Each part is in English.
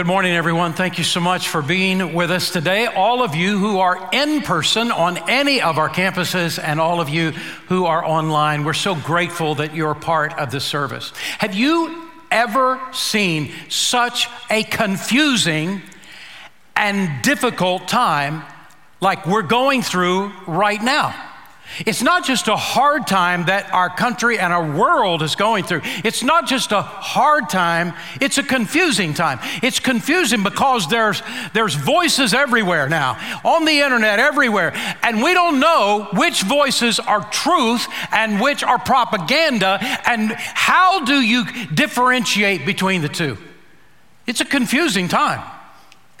Good morning, everyone. Thank you so much for being with us today. All of you who are in person on any of our campuses and all of you who are online, we're so grateful that you're part of this service. Have you ever seen such a confusing and difficult time like we're going through right now? It's not just a hard time that our country and our world is going through. It's not just a hard time, it's a confusing time. It's confusing because there's, there's voices everywhere now, on the internet, everywhere. And we don't know which voices are truth and which are propaganda. And how do you differentiate between the two? It's a confusing time.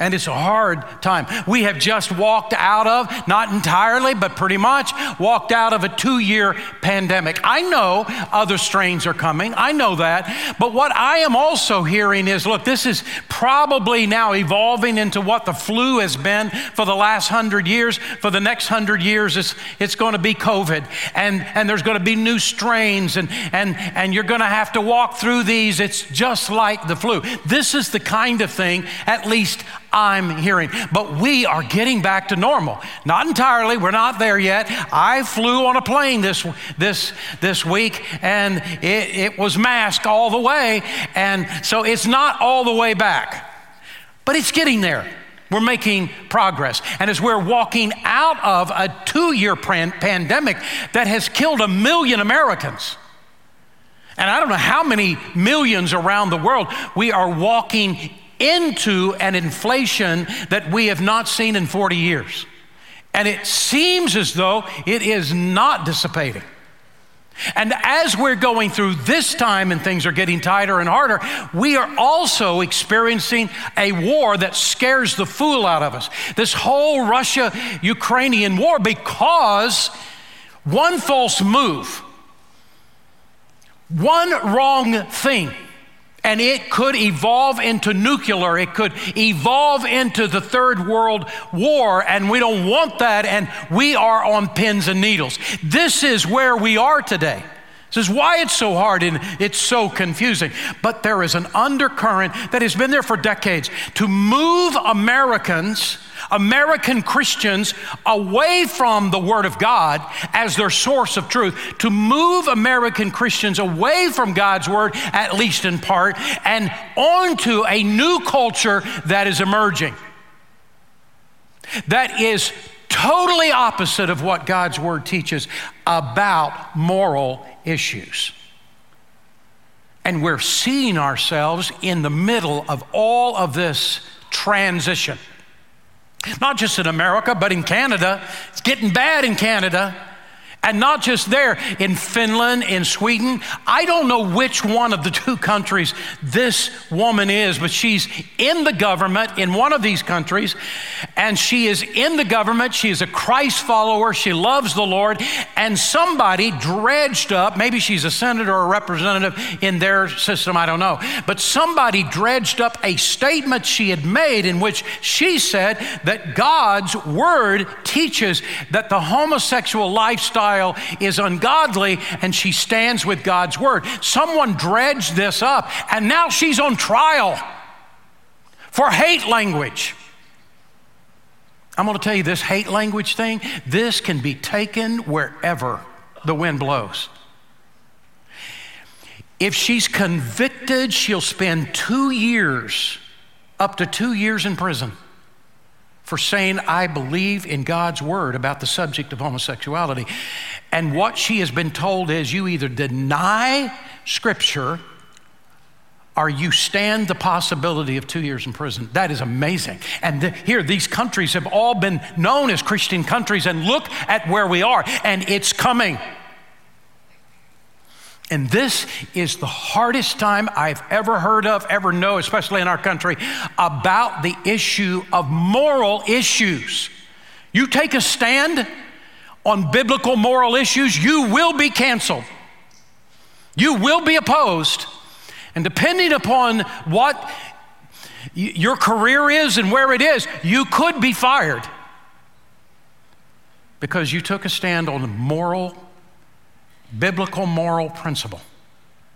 And it's a hard time. We have just walked out of, not entirely, but pretty much, walked out of a two year pandemic. I know other strains are coming. I know that. But what I am also hearing is look, this is probably now evolving into what the flu has been for the last hundred years. For the next hundred years, it's, it's going to be COVID. And, and there's going to be new strains, and, and, and you're going to have to walk through these. It's just like the flu. This is the kind of thing, at least I'm hearing. But we are getting back to normal. Not entirely, we're not there yet. I flew on a plane this, this, this week and it, it was masked all the way. And so it's not all the way back, but it's getting there. We're making progress. And as we're walking out of a two year pandemic that has killed a million Americans, and I don't know how many millions around the world, we are walking into an inflation that we have not seen in 40 years. And it seems as though it is not dissipating. And as we're going through this time and things are getting tighter and harder, we are also experiencing a war that scares the fool out of us. This whole Russia Ukrainian war, because one false move, one wrong thing, and it could evolve into nuclear. It could evolve into the Third World War. And we don't want that. And we are on pins and needles. This is where we are today. This is why it's so hard and it's so confusing. But there is an undercurrent that has been there for decades to move Americans American Christians away from the Word of God as their source of truth, to move American Christians away from God's Word, at least in part, and onto a new culture that is emerging. That is totally opposite of what God's Word teaches about moral issues. And we're seeing ourselves in the middle of all of this transition. Not just in America, but in Canada. It's getting bad in Canada. And not just there, in Finland, in Sweden. I don't know which one of the two countries this woman is, but she's in the government in one of these countries. And she is in the government. She is a Christ follower. She loves the Lord. And somebody dredged up, maybe she's a senator or a representative in their system, I don't know. But somebody dredged up a statement she had made in which she said that God's word teaches that the homosexual lifestyle lifestyle is ungodly and she stands with God's word. Someone dredged this up and now she's on trial for hate language. I'm going to tell you this hate language thing, this can be taken wherever the wind blows. If she's convicted, she'll spend two years, up to two years in prison for saying, I believe in God's word about the subject of homosexuality. And what she has been told is you either deny scripture or you stand the possibility of two years in prison. That is amazing. And the, here, these countries have all been known as Christian countries, and look at where we are, and it's coming. And this is the hardest time I've ever heard of, ever know, especially in our country, about the issue of moral issues. You take a stand on biblical moral issues, you will be canceled. You will be opposed. And depending upon what your career is and where it is, you could be fired because you took a stand on moral biblical moral principle.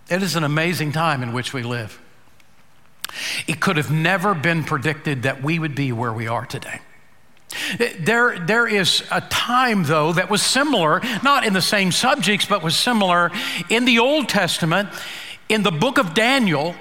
It is an amazing time in which we live. It could have never been predicted that we would be where we are today. There, there is a time, though, that was similar, not in the same subjects, but was similar in the Old Testament, in the book of Daniel,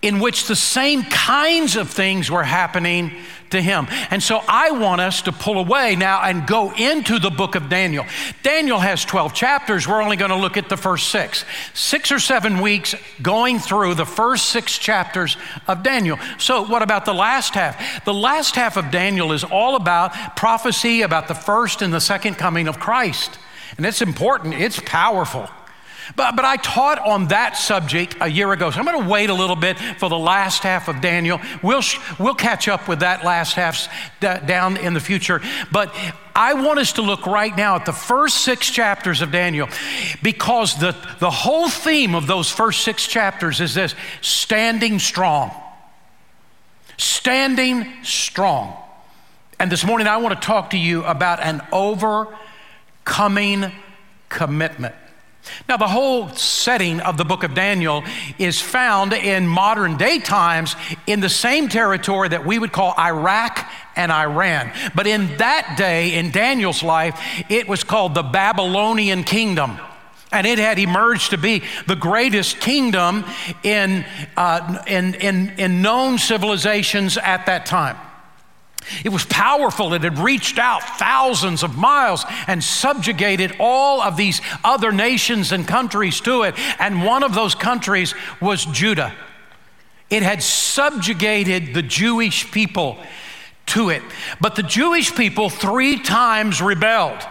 in which the same kinds of things were happening to him. And so I want us to pull away now and go into the book of Daniel. Daniel has 12 chapters. We're only going to look at the first six. Six or seven weeks going through the first six chapters of Daniel. So, what about the last half? The last half of Daniel is all about prophecy about the first and the second coming of Christ. And it's important, it's powerful. But, but I taught on that subject a year ago, so I'm going to wait a little bit for the last half of Daniel. We'll, we'll catch up with that last half down in the future. But I want us to look right now at the first six chapters of Daniel because the, the whole theme of those first six chapters is this standing strong. Standing strong. And this morning I want to talk to you about an overcoming commitment. Now, the whole setting of the book of Daniel is found in modern day times in the same territory that we would call Iraq and Iran. But in that day, in Daniel's life, it was called the Babylonian kingdom. And it had emerged to be the greatest kingdom in, uh, in, in, in known civilizations at that time. It was powerful. It had reached out thousands of miles and subjugated all of these other nations and countries to it. And one of those countries was Judah. It had subjugated the Jewish people to it. But the Jewish people three times rebelled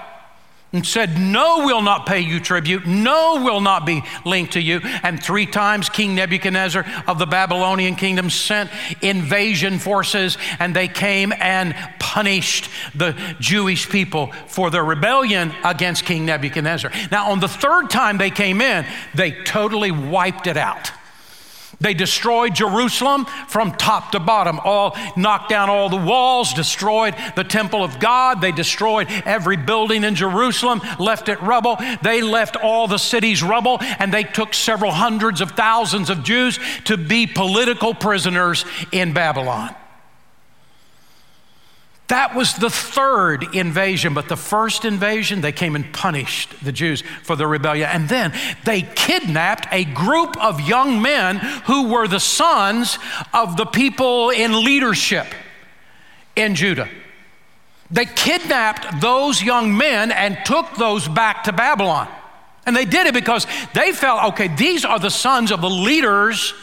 and said, No, we'll not pay you tribute. No, we'll not be linked to you. And three times King Nebuchadnezzar of the Babylonian kingdom sent invasion forces, and they came and punished the Jewish people for their rebellion against King Nebuchadnezzar. Now, on the third time they came in, they totally wiped it out. They destroyed Jerusalem from top to bottom, all knocked down all the walls, destroyed the temple of God. They destroyed every building in Jerusalem, left it rubble. They left all the cities rubble, and they took several hundreds of thousands of Jews to be political prisoners in Babylon. That was the third invasion, but the first invasion, they came and punished the Jews for their rebellion. And then they kidnapped a group of young men who were the sons of the people in leadership in Judah. They kidnapped those young men and took those back to Babylon. And they did it because they felt okay, these are the sons of the leaders.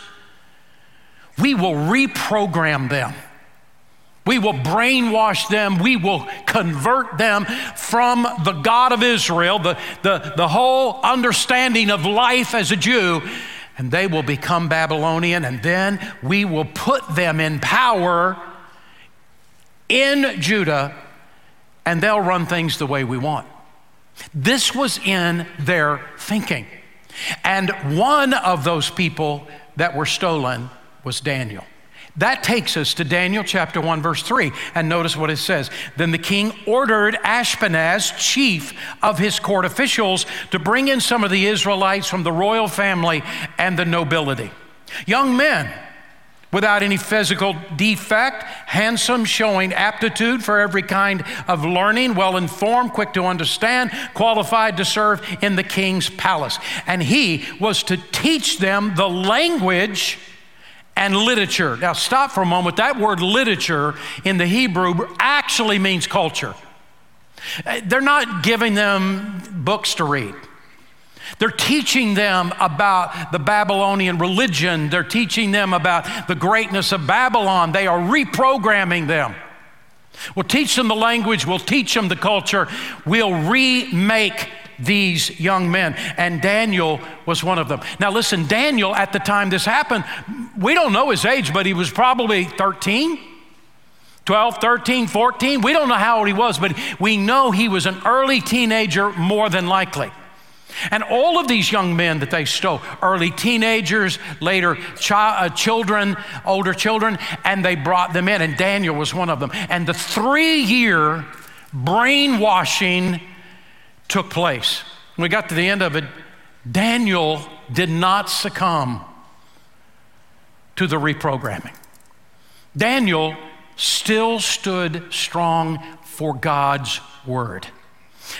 We will reprogram them. We will brainwash them. We will convert them from the God of Israel, the, the, the whole understanding of life as a Jew, and they will become Babylonian. And then we will put them in power in Judah, and they'll run things the way we want. This was in their thinking. And one of those people that were stolen was Daniel. That takes us to Daniel chapter 1, verse 3. And notice what it says. Then the king ordered Ashpenaz, chief of his court officials, to bring in some of the Israelites from the royal family and the nobility. Young men without any physical defect, handsome, showing aptitude for every kind of learning, well informed, quick to understand, qualified to serve in the king's palace. And he was to teach them the language and literature. Now, stop for a moment. That word literature in the Hebrew actually means culture. Uh, they're not giving them books to read. They're teaching them about the Babylonian religion. They're teaching them about the greatness of Babylon. They are reprogramming them. We'll teach them the language, we'll teach them the culture, we'll remake these young men. And Daniel was one of them. Now, listen, Daniel, at the time this happened, we don't know his age, but he was probably 13. 12, 13, 14. We don't know how old he was, but we know he was an early teenager more than likely. And all of these young men that they stole, early teenagers, later uh, children, older children, and they brought them in. And Daniel was one of them. And the three year brainwashing took place. When we got to the end of it, Daniel did not succumb to the reprogramming. Daniel still stood strong for God's word.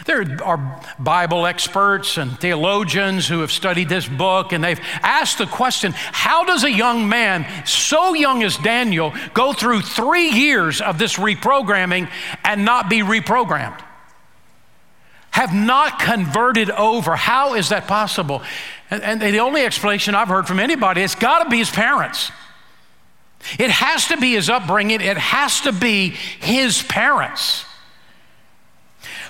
There are Bible experts and theologians who have studied this book, and they've asked the question how does a young man, so young as Daniel, go through three years of this reprogramming and not be reprogrammed? Have not converted over. How is that possible? And, and the only explanation I've heard from anybody, it's got to be his parents. It has to be his upbringing, it has to be his parents.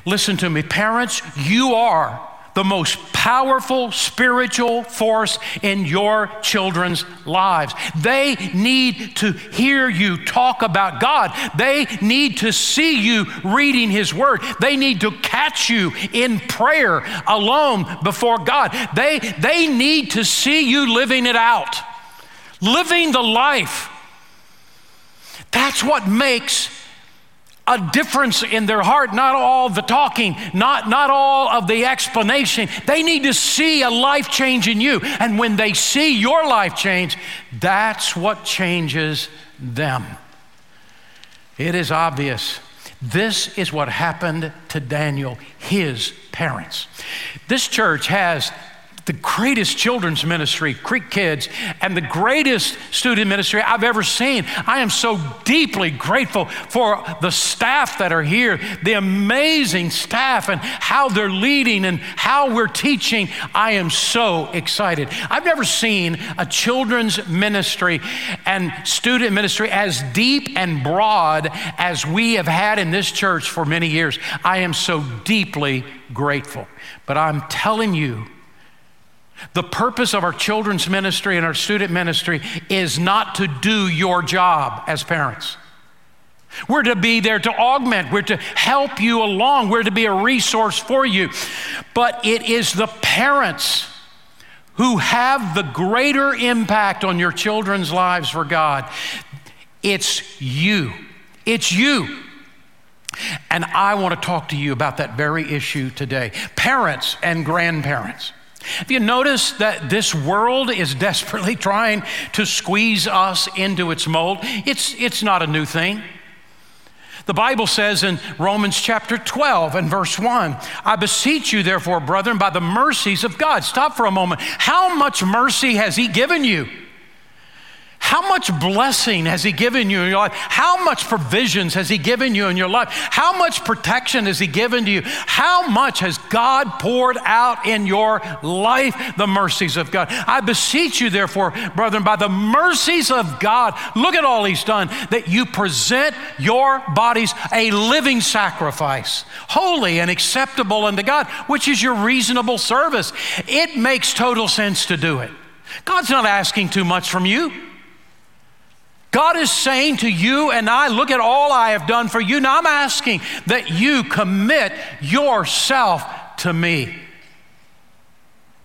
Listen to me, parents, you are the most powerful spiritual force in your children's lives. They need to hear you talk about God. They need to see you reading His Word. They need to catch you in prayer alone before God. They, they need to see you living it out, living the life. That's what makes a difference in their heart, not all the talking, not, not all of the explanation. They need to see a life change in you. And when they see your life change, that's what changes them. It is obvious. This is what happened to Daniel, his parents. This church has the greatest children's ministry, Creek Kids, and the greatest student ministry I've ever seen. I am so deeply grateful for the staff that are here, the amazing staff, and how they're leading and how we're teaching. I am so excited. I've never seen a children's ministry and student ministry as deep and broad as we have had in this church for many years. I am so deeply grateful. But I'm telling you, the purpose of our children's ministry and our student ministry is not to do your job as parents. We're to be there to augment, we're to help you along, we're to be a resource for you. But it is the parents who have the greater impact on your children's lives for God. It's you. It's you. And I want to talk to you about that very issue today. Parents and grandparents. Have you noticed that this world is desperately trying to squeeze us into its mold? It's, it's not a new thing. The Bible says in Romans chapter 12 and verse 1 I beseech you, therefore, brethren, by the mercies of God. Stop for a moment. How much mercy has He given you? How much blessing has He given you in your life? How much provisions has He given you in your life? How much protection has He given to you? How much has God poured out in your life? The mercies of God. I beseech you, therefore, brethren, by the mercies of God, look at all He's done, that you present your bodies a living sacrifice, holy and acceptable unto God, which is your reasonable service. It makes total sense to do it. God's not asking too much from you. God is saying to you and I, look at all I have done for you. Now I'm asking that you commit yourself to me.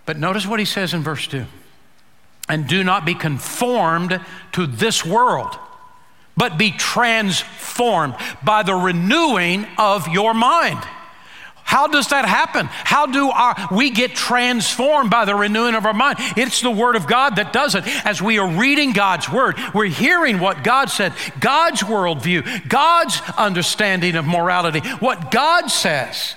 But notice what he says in verse 2 and do not be conformed to this world, but be transformed by the renewing of your mind how does that happen? How do our, we get transformed by the renewing of our mind? It's the Word of God that does it. As we are reading God's Word, we're hearing what God said, God's worldview, God's understanding of morality, what God says.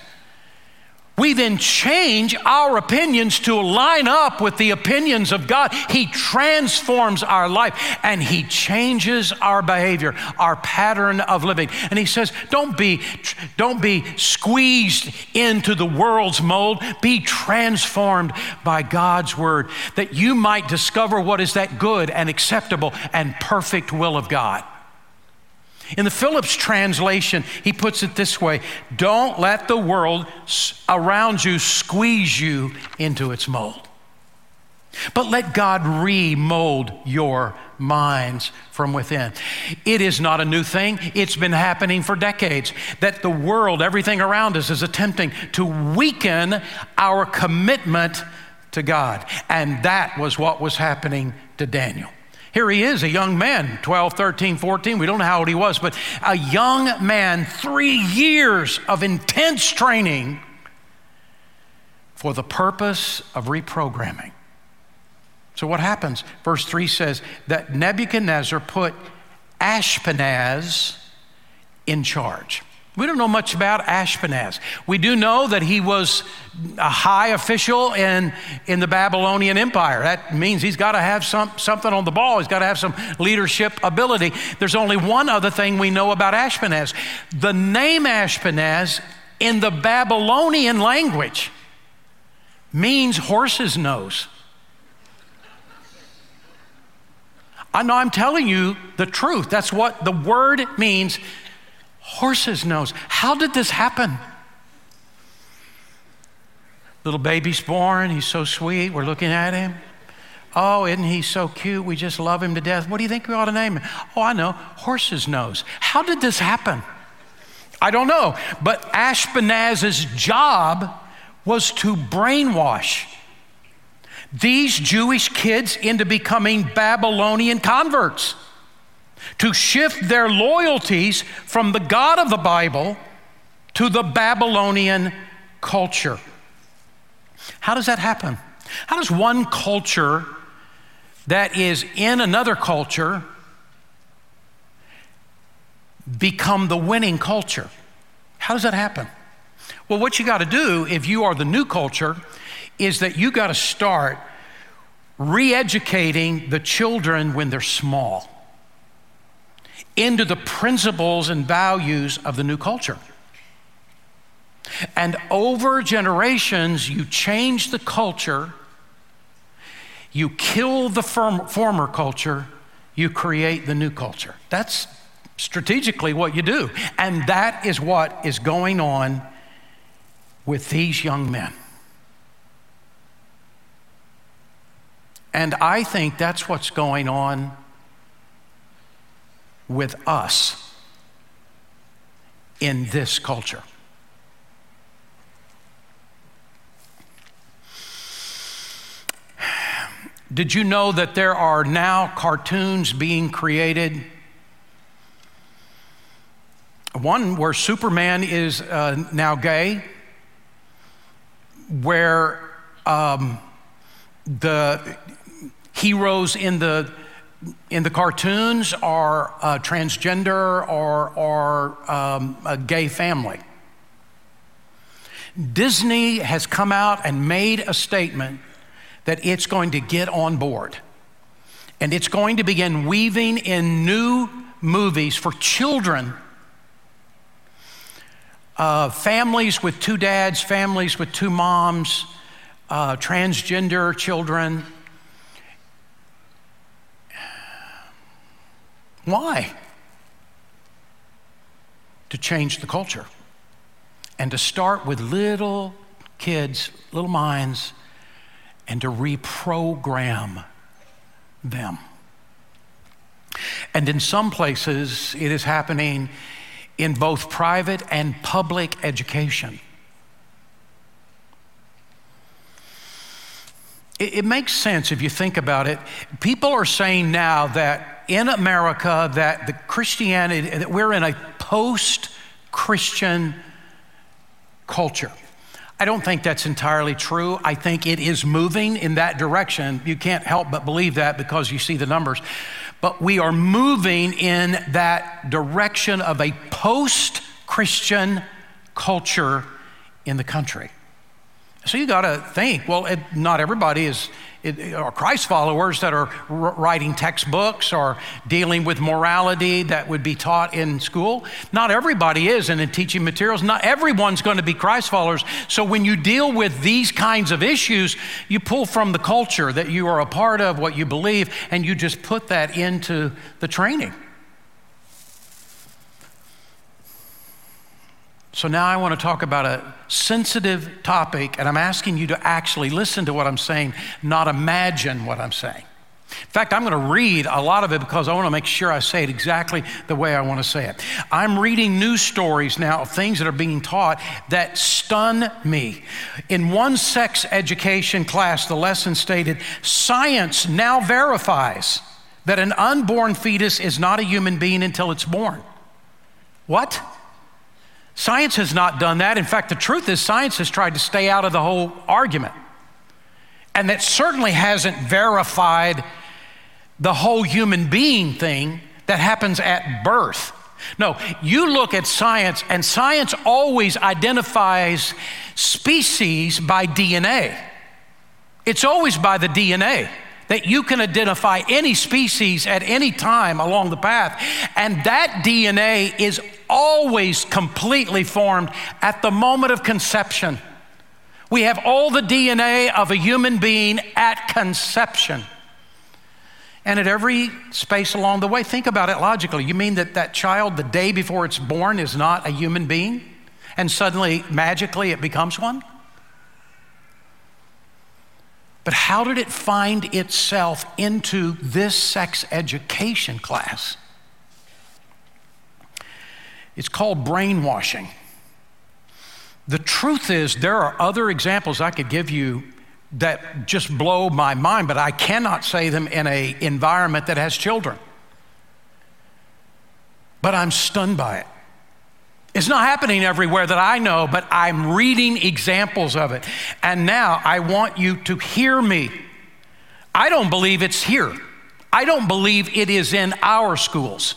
We then change our opinions to line up with the opinions of God. He transforms our life and He changes our behavior, our pattern of living. And He says, don't be, don't be squeezed into the world's mold. Be transformed by God's word that you might discover what is that good and acceptable and perfect will of God. In the Phillips translation, he puts it this way Don't let the world around you squeeze you into its mold. But let God remold your minds from within. It is not a new thing. It's been happening for decades that the world, everything around us, is attempting to weaken our commitment to God. And that was what was happening to Daniel. Here he is, a young man, 12, 13, 14. We don't know how old he was, but a young man, three years of intense training for the purpose of reprogramming. So, what happens? Verse 3 says that Nebuchadnezzar put Ashpenaz in charge. We don't know much about Ashpenaz. We do know that he was a high official in, in the Babylonian Empire. That means he's got to have some, something on the ball, he's got to have some leadership ability. There's only one other thing we know about Ashpenaz. The name Ashpenaz in the Babylonian language means horse's nose. I know I'm telling you the truth. That's what the word means horse's nose. How did this happen? Little baby's born. He's so sweet. We're looking at him. Oh, isn't he so cute? We just love him to death. What do you think we ought to name him? Oh, I know, horse's nose. How did this happen? I don't know. But Ashpenaz's job was to brainwash these Jewish kids into becoming Babylonian converts to shift their loyalties from the God of the Bible to the Babylonian culture. How does that happen? How does one culture that is in another culture become the winning culture? How does that happen? Well, what you got to do if you are the new culture is that you got to start re educating the children when they're small into the principles and values of the new culture. And over generations, you change the culture, you kill the firm, former culture, you create the new culture. That's strategically what you do. And that is what is going on with these young men. And I think that's what's going on with us in this culture. Did you know that there are now cartoons being created? One where Superman is uh, now gay, where um, the heroes in the in the cartoons are uh, transgender or, or um, a gay family. Disney has come out and made a statement that it's going to get on board and it's going to begin weaving in new movies for children. Uh, families with two dads, families with two moms, uh, transgender children, Why? To change the culture and to start with little kids, little minds, and to reprogram them. And in some places, it is happening in both private and public education. It, it, makes sense if you think about it. People are saying now that in America that the Christianity, that we're in a post Christian culture. I don't think that's entirely true. I think it is moving in that direction. You can't help but believe that because you see the numbers. But we are moving in that direction of a post Christian culture in the country. So you got to think well, it, not everybody is are Christ followers that are writing textbooks or dealing with morality that would be taught in school. Not everybody is, and in teaching materials, not everyone's going to be Christ followers. So when you deal with these kinds of issues, you pull from the culture that you are a part of, what you believe, and you just put that into the training. So now I want to talk about a sensitive topic, and I'm asking you to actually listen to what I'm saying, not imagine what I'm saying. In fact, I'm going to read a lot of it because I want to make sure I say it exactly the way I want to say it. I'm reading news stories now of things that are being taught that stun me. In one sex education class, the lesson stated science now verifies that an unborn fetus is not a human being until it's born. What? Science has not done that. In fact, the truth is, science has tried to stay out of the whole argument. and that certainly hasn't verified the whole human being thing that happens at birth. No, you look at science, and science always identifies species by DNA. It's always by the DNA that you can identify any species at any time along the path. And that DNA is always completely formed at the moment of conception. We have all the DNA of a human being at conception. And at every space along the way, think about it logically. You mean that that child, the day before it's born, is not a human being? And suddenly, magically, it becomes one? But how did it find itself into this sex education class? It's called brainwashing. The truth is, there are other examples I could give you that just blow my mind, but I cannot say them in an environment that has children. But I'm stunned by it. It's not happening everywhere that I know, but I'm reading examples of it. And now I want you to hear me. I don't believe it's here. I don't believe it is in our schools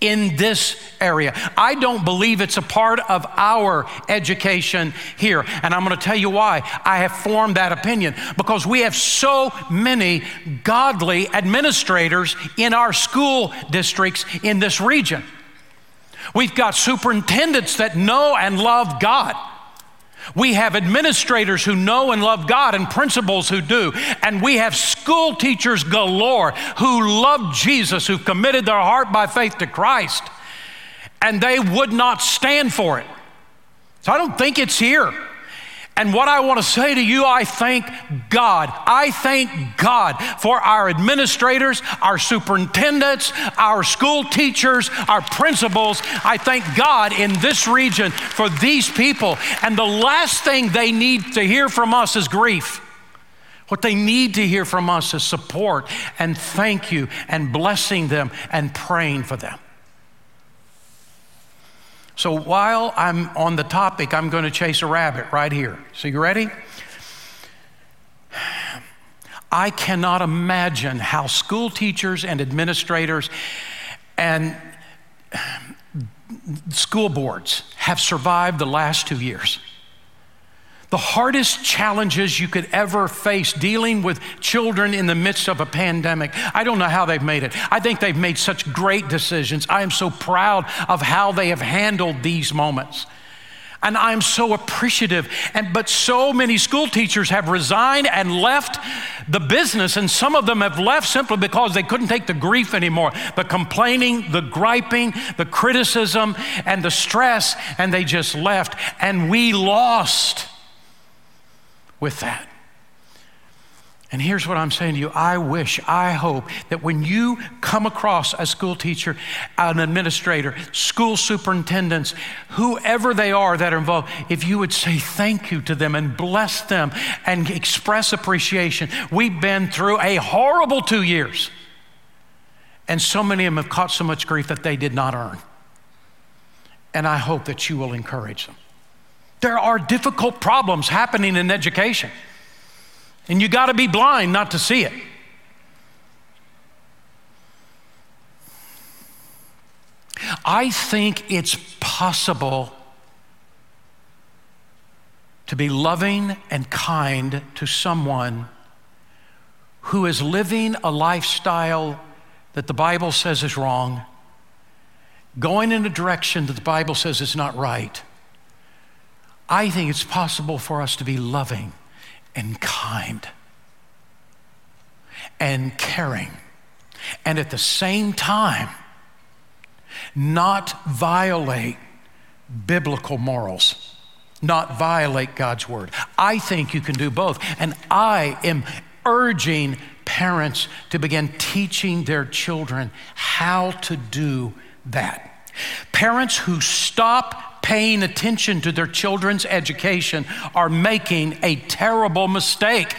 in this area. I don't believe it's a part of our education here. And I'm going to tell you why I have formed that opinion because we have so many godly administrators in our school districts in this region. We've got superintendents that know and love God. We have administrators who know and love God and principals who do. And we have school teachers galore who love Jesus, who committed their heart by faith to Christ. And they would not stand for it. So I don't think it's here. And what I want to say to you, I thank God. I thank God for our administrators, our superintendents, our school teachers, our principals. I thank God in this region for these people. And the last thing they need to hear from us is grief. What they need to hear from us is support and thank you and blessing them and praying for them. So while I'm on the topic, I'm going to chase a rabbit right here. So you ready? I cannot imagine how school teachers and administrators and school boards have survived the last two years the hardest challenges you could ever face dealing with children in the midst of a pandemic. I don't know how they've made it. I think they've made such great decisions. I am so proud of how they have handled these moments. And I'm so appreciative. And but so many school teachers have resigned and left the business, and some of them have left simply because they couldn't take the grief anymore, the complaining, the griping, the criticism, and the stress, and they just left. And we lost with that. And here's what I'm saying to you I wish, I hope that when you come across a school teacher, an administrator, school superintendents, whoever they are that are involved, if you would say thank you to them and bless them and express appreciation. We've been through a horrible two years. And so many of them have caught so much grief that they did not earn. And I hope that you will encourage them. There are difficult problems happening in education, and you got to be blind not to see it. I think it's possible to be loving and kind to someone who is living a lifestyle that the Bible says is wrong, going in a direction that the Bible says is not right I think it's possible for us to be loving and kind and caring, and at the same time, not violate biblical morals, not violate God's word. I think you can do both. And I am urging parents to begin teaching their children how to do that. Parents who stop paying attention to their children's education are making a terrible mistake.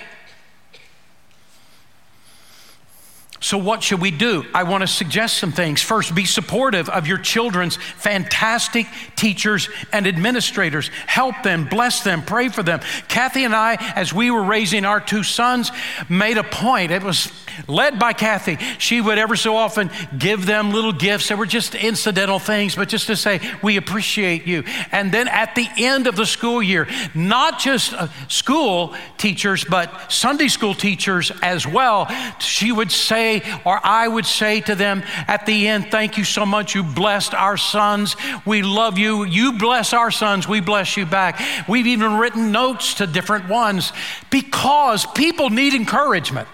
So, what should we do? I want to suggest some things. First, be supportive of your children's fantastic teachers and administrators. Help them, bless them, pray for them. Kathy and I, as we were raising our two sons, made a point. It was led by Kathy. She would ever so often give them little gifts that were just incidental things, but just to say, We appreciate you. And then at the end of the school year, not just uh, school teachers, but Sunday school teachers as well, she would say, or I would say to them at the end, Thank you so much. You blessed our sons. We love you. You bless our sons. We bless you back. We've even written notes to different ones because people need encouragement.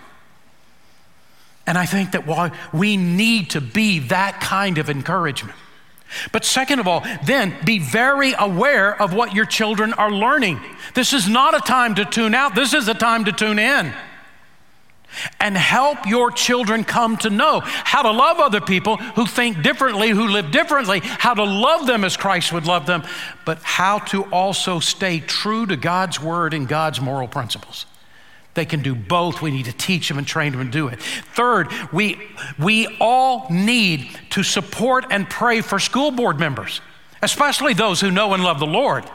And I think that while we need to be that kind of encouragement. But second of all, then be very aware of what your children are learning. This is not a time to tune out, this is a time to tune in and help your children come to know how to love other people who think differently, who live differently, how to love them as Christ would love them, but how to also stay true to God's word and God's moral principles. They can do both. We need to teach them and train them to do it. Third, we, we all need to support and pray for school board members, especially those who know and love the Lord.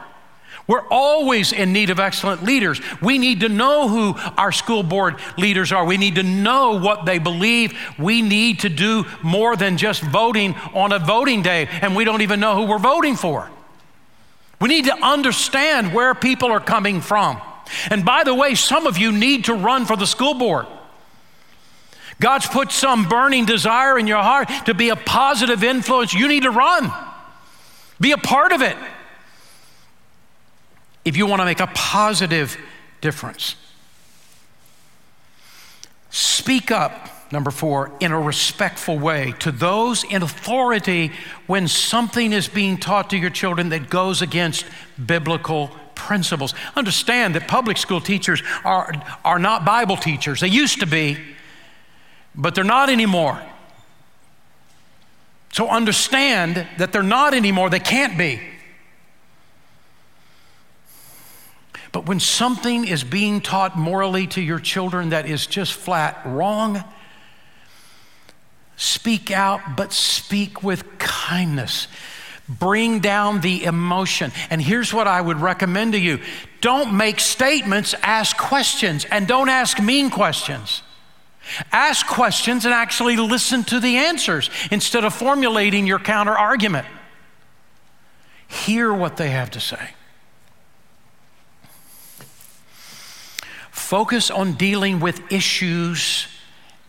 We're always in need of excellent leaders. We need to know who our school board leaders are. We need to know what they believe. We need to do more than just voting on a voting day, and we don't even know who we're voting for. We need to understand where people are coming from. And by the way, some of you need to run for the school board. God's put some burning desire in your heart to be a positive influence. You need to run, be a part of it if you want to make a positive difference. Speak up, number four, in a respectful way to those in authority when something is being taught to your children that goes against biblical principles. Understand that public school teachers are, are not Bible teachers. They used to be, but they're not anymore. So understand that they're not anymore, they can't be. But when something is being taught morally to your children that is just flat wrong, speak out, but speak with kindness. Bring down the emotion. And here's what I would recommend to you don't make statements, ask questions, and don't ask mean questions. Ask questions and actually listen to the answers instead of formulating your counter argument. Hear what they have to say. Focus on dealing with issues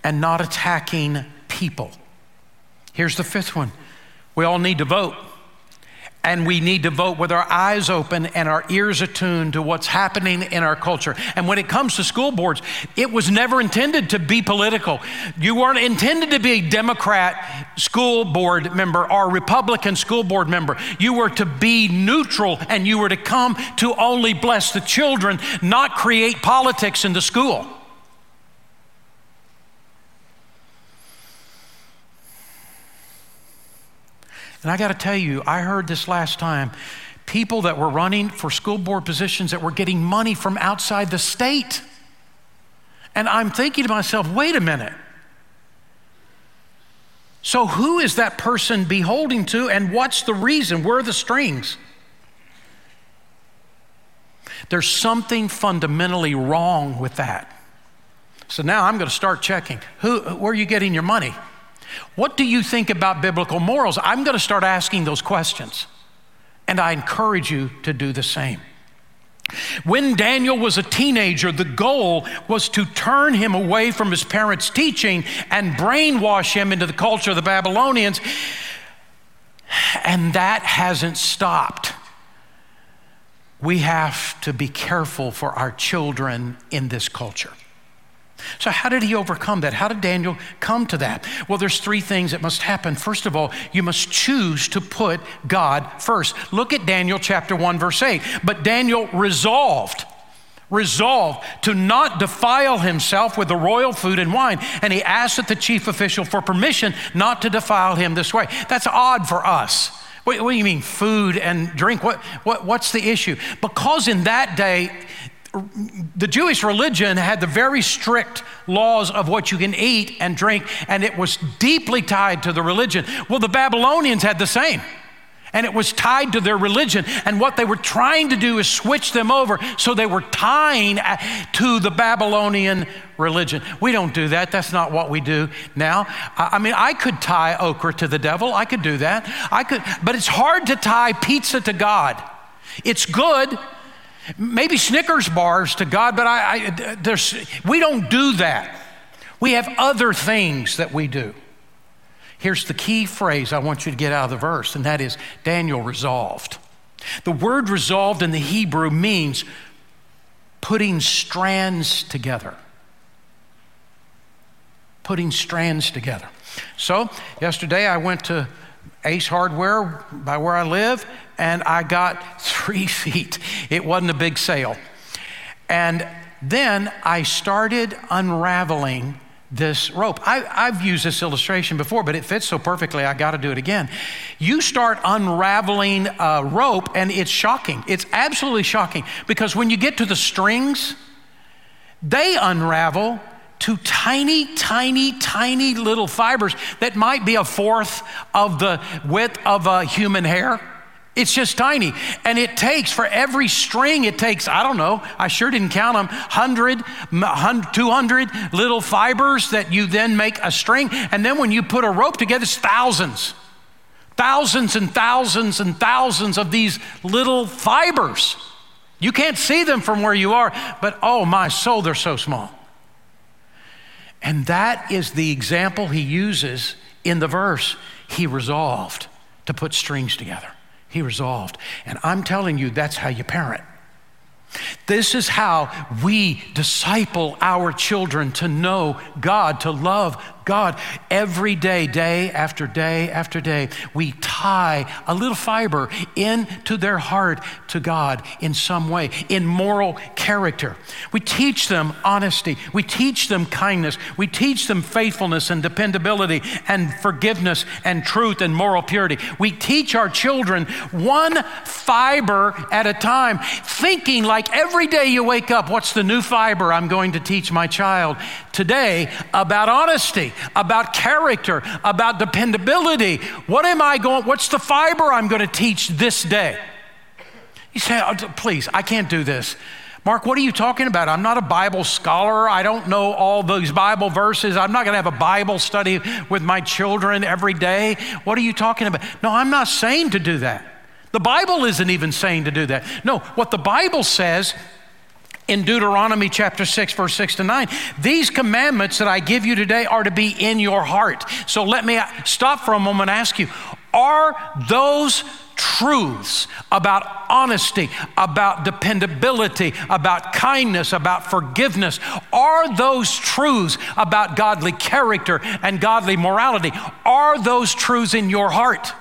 and not attacking people. Here's the fifth one we all need to vote. And we need to vote with our eyes open and our ears attuned to what's happening in our culture. And when it comes to school boards, it was never intended to be political. You weren't intended to be a Democrat school board member or Republican school board member. You were to be neutral and you were to come to only bless the children, not create politics in the school. And I got to tell you, I heard this last time people that were running for school board positions that were getting money from outside the state. And I'm thinking to myself, wait a minute. So, who is that person beholding to, and what's the reason? Where are the strings? There's something fundamentally wrong with that. So now I'm going to start checking. Who, where are you getting your money? What do you think about biblical morals? I'm going to start asking those questions, and I encourage you to do the same. When Daniel was a teenager, the goal was to turn him away from his parents' teaching and brainwash him into the culture of the Babylonians, and that hasn't stopped. We have to be careful for our children in this culture. So, how did he overcome that? How did Daniel come to that? Well, there's three things that must happen. First of all, you must choose to put God first. Look at Daniel chapter 1, verse 8. But Daniel resolved, resolved to not defile himself with the royal food and wine. And he asked the chief official for permission not to defile him this way. That's odd for us. What, what do you mean, food and drink? What, what, what's the issue? Because in that day, the Jewish religion had the very strict laws of what you can eat and drink, and it was deeply tied to the religion. Well, the Babylonians had the same. And it was tied to their religion. And what they were trying to do is switch them over. So they were tying uh, to the Babylonian religion. We don't do that. That's not what we do now. I mean, I could tie okra to the devil. I could do that. I could, but it's hard to tie pizza to God. It's good, maybe Snickers bars to God, but I, I there's, we don't do that. We have other things that we do. Here's the key phrase I want you to get out of the verse, and that is Daniel resolved. The word resolved in the Hebrew means putting strands together. Putting strands together. So, yesterday I went to Ace Hardware by where I live, and I got three feet. It wasn't a big sale. And then I started unraveling this rope. I, have used this illustration before, but it fits so perfectly, I got to do it again. You start unraveling a rope, and it's shocking. It's absolutely shocking because when you get to the strings, they unravel to tiny, tiny, tiny little fibers that might be a fourth of the width of a human hair. It's just tiny. And it takes, for every string, it takes, I don't know, I sure didn't count them, 100, 200 little fibers that you then make a string. And then when you put a rope together, it's thousands. Thousands and thousands and thousands of these little fibers. You can't see them from where you are, but oh my soul, they're so small. And that is the example he uses in the verse. He resolved to put strings together. He resolved. And I'm telling you, that's how you parent. This is how we disciple our children to know God, to love God, every day, day after day after day, we tie a little fiber into their heart to God in some way, in moral character. We teach them honesty. We teach them kindness. We teach them faithfulness and dependability and forgiveness and truth and moral purity. We teach our children one fiber at a time, thinking like every day you wake up, what's the new fiber I'm going to teach my child today about honesty? about character, about dependability. What am I going, what's the fiber I'm going to teach this day? You say, oh, please, I can't do this. Mark, what are you talking about? I'm not a Bible scholar. I don't know all those Bible verses. I'm not going to have a Bible study with my children every day. What are you talking about? No, I'm not saying to do that. The Bible isn't even saying to do that. No, what the Bible says in Deuteronomy chapter 6, verse 6 to 9. These commandments that I give you today are to be in your heart. So let me stop for a moment and ask you are those truths about honesty, about dependability, about kindness, about forgiveness, are those truths about godly character and godly morality? Are those truths in your heart?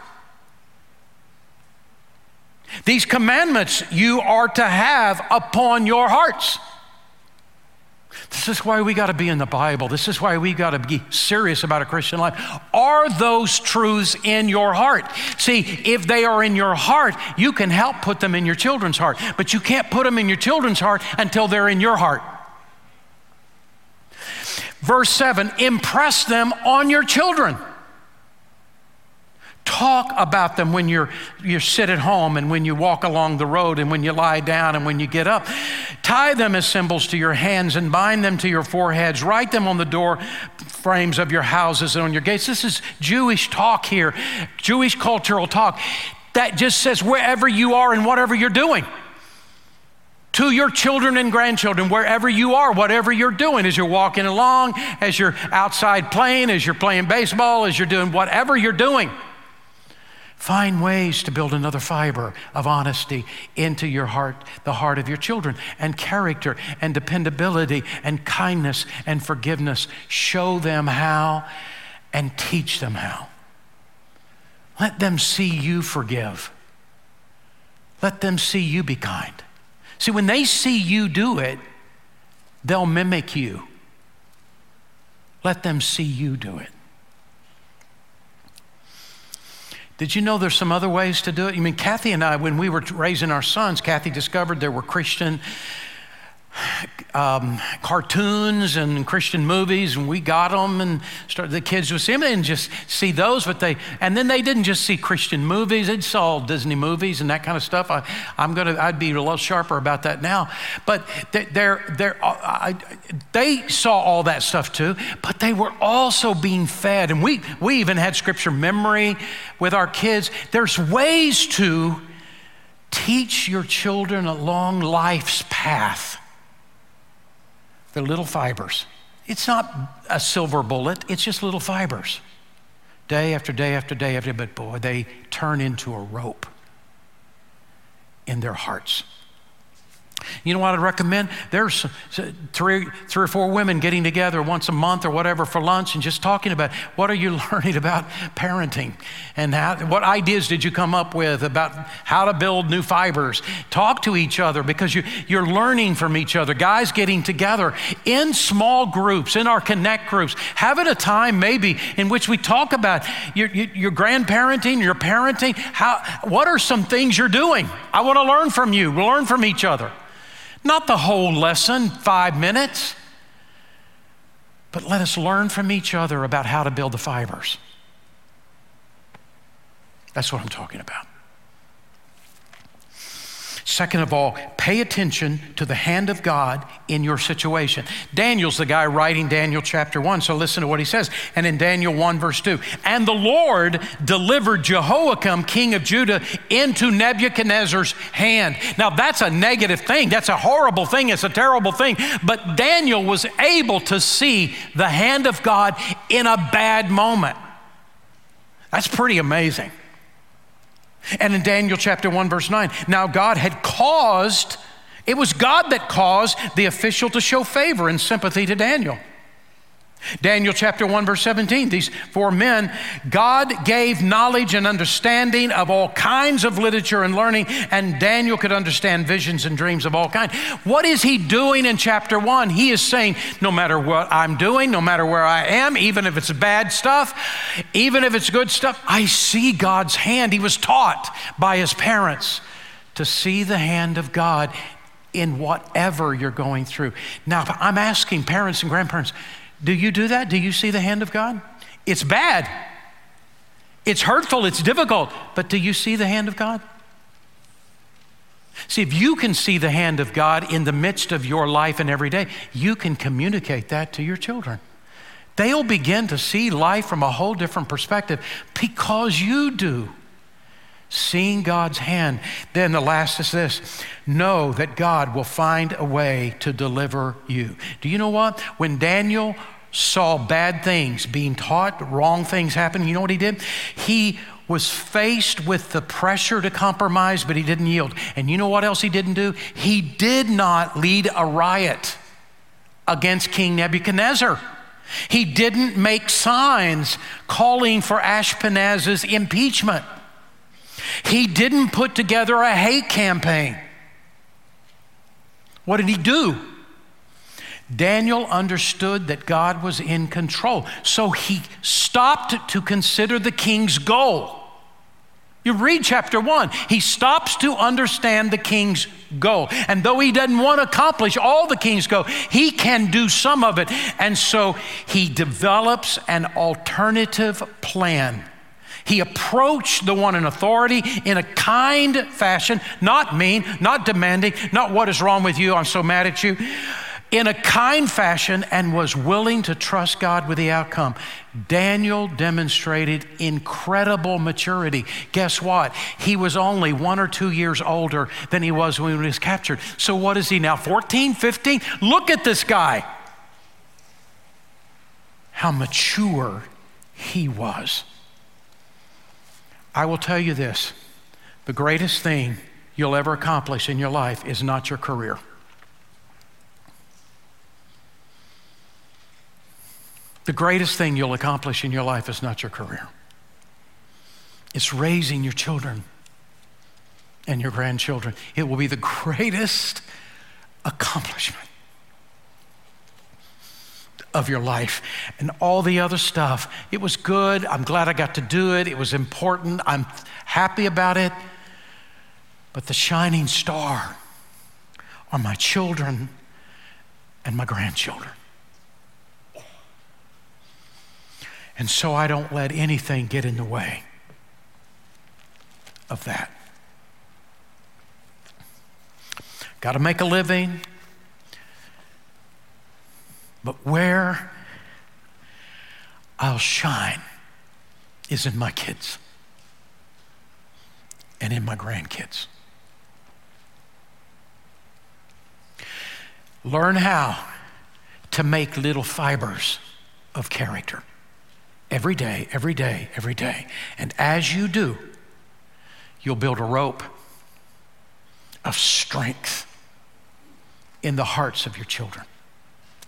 These commandments you are to have upon your hearts. This is why we got to be in the Bible. This is why we got to be serious about a Christian life. Are those truths in your heart? See, if they are in your heart, you can help put them in your children's heart, but you can't put them in your children's heart until they're in your heart. Verse 7 impress them on your children. Talk about them when you're, you sit at home and when you walk along the road and when you lie down and when you get up. Tie them as symbols to your hands and bind them to your foreheads. Write them on the door frames of your houses and on your gates. This is Jewish talk here, Jewish cultural talk. That just says wherever you are and whatever you're doing to your children and grandchildren, wherever you are, whatever you're doing, as you're walking along, as you're outside playing, as you're playing baseball, as you're doing whatever you're doing. Find ways to build another fiber of honesty into your heart, the heart of your children, and character and dependability and kindness and forgiveness. Show them how and teach them how. Let them see you forgive. Let them see you be kind. See, when they see you do it, they'll mimic you. Let them see you do it. Did you know there's some other ways to do it? I mean, Kathy and I, when we were raising our sons, Kathy discovered there were Christian um, cartoons and Christian movies, and we got them and started, the kids would see them and just see those. But they and then they didn't just see Christian movies; they saw Disney movies and that kind of stuff. I, am gonna I'd be a little sharper about that now. But they're, they're, I, they saw all that stuff too. But they were also being fed, and we we even had scripture memory with our kids. There's ways to teach your children along life's path they're little fibers. It's not a silver bullet, it's just little fibers. Day after day after day after day, but boy, they turn into a rope in their hearts. You know what I'd recommend? There's uh, three, three or four women getting together once a month or whatever for lunch and just talking about what are you learning about parenting and how, what ideas did you come up with about how to build new fibers. Talk to each other because you, you're learning from each other. Guys getting together in small groups, in our connect groups, having a time maybe in which we talk about your, your, your grandparenting, your parenting. How, what are some things you're doing? I want to learn from you. Learn from each other. Not the whole lesson, five minutes, but let us learn from each other about how to build the fibers. That's what I'm talking about. Second of all, pay attention to the hand of God in your situation. Daniel's the guy writing Daniel chapter 1, so listen to what he says. And in Daniel 1, verse 2, and the Lord delivered Jehoiakim, king of Judah, into Nebuchadnezzar's hand. Now, that's a negative thing. That's a horrible thing. It's a terrible thing. But Daniel was able to see the hand of God in a bad moment. That's pretty amazing. And in Daniel chapter 1, verse 9, now God had caused, it was God that caused the official to show favor and sympathy to Daniel. Daniel chapter 1, verse 17. These four men, God gave knowledge and understanding of all kinds of literature and learning, and Daniel could understand visions and dreams of all kinds. What is he doing in chapter 1? He is saying, no matter what I'm doing, no matter where I am, even if it's bad stuff, even if it's good stuff, I see God's hand. He was taught by his parents to see the hand of God in whatever you're going through. Now, I'm asking parents and grandparents, do you do that? Do you see the hand of God? It's bad. It's hurtful. It's difficult. But do you see the hand of God? See, if you can see the hand of God in the midst of your life and every day, you can communicate that to your children. They'll begin to see life from a whole different perspective because you do seeing God's hand. Then the last is this know that God will find a way to deliver you. Do you know what? When Daniel saw bad things being taught, wrong things happening, you know what he did? He was faced with the pressure to compromise, but he didn't yield. And you know what else he didn't do? He did not lead a riot against King Nebuchadnezzar. He didn't make signs calling for Ashpenaz's impeachment. He didn't put together a hate campaign. What did he do? Daniel understood that God was in control. So he stopped to consider the king's goal. You read chapter one, he stops to understand the king's goal. And though he doesn't want to accomplish all the king's goal, he can do some of it. And so he develops an alternative plan he approached the one in authority in a kind fashion, not mean, not demanding, not what is wrong with you, I'm so mad at you, in a kind fashion and was willing to trust God with the outcome. Daniel demonstrated incredible maturity. Guess what? He was only one or two years older than he was when he was captured. So, what is he now, 14, 15? Look at this guy. How mature he was. I will tell you this the greatest thing you'll ever accomplish in your life is not your career. The greatest thing you'll accomplish in your life is not your career. It's raising your children and your grandchildren. It will be the greatest accomplishment of your life. And all the other stuff, it was good. I'm glad I got to do it. It was important. I'm happy about it. But the shining star are my children and my grandchildren. And so I don't let anything get in the way of that. Got to make a living. But where I'll shine is in my kids and in my grandkids. Learn how to make little fibers of character every day, every day, every day. And as you do, you'll build a rope of strength in the hearts of your children.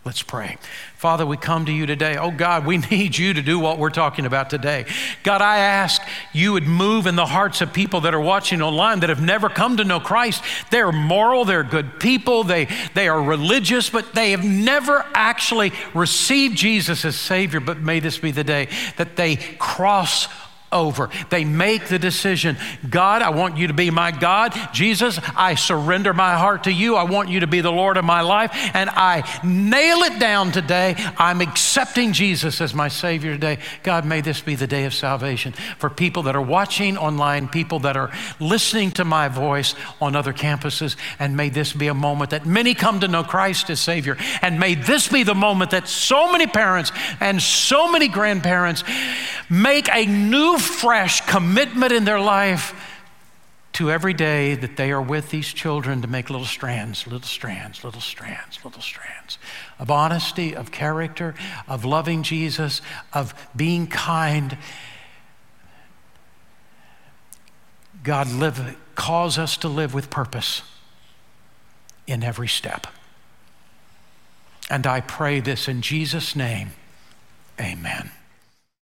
Let's pray. Father, we come to you today. Oh God, we need you to do what we're talking about today. God, I ask you would move in the hearts of people that are watching online that have never come to know Christ. They're moral, they're good people, they, they are religious, but they have never actually received Jesus as Savior. But may this be the day that they cross over. They make the decision God, I want you to be my God. Jesus, I surrender my heart to you. I want you to be the Lord of my life. And I nail it down today. I'm accepting Jesus as my Savior today. God, may this be the day of salvation for people that are watching online, people that are listening to my voice on other campuses. And may this be a moment that many come to know Christ as Savior. And may this be the moment that so many parents and so many grandparents make a new fresh commitment in their life to every day that they are with these children to make little strands, little strands, little strands, little strands of honesty, of character, of loving Jesus, of being kind. God live, cause us to live with purpose in every step. And I pray this in Jesus' name. Amen.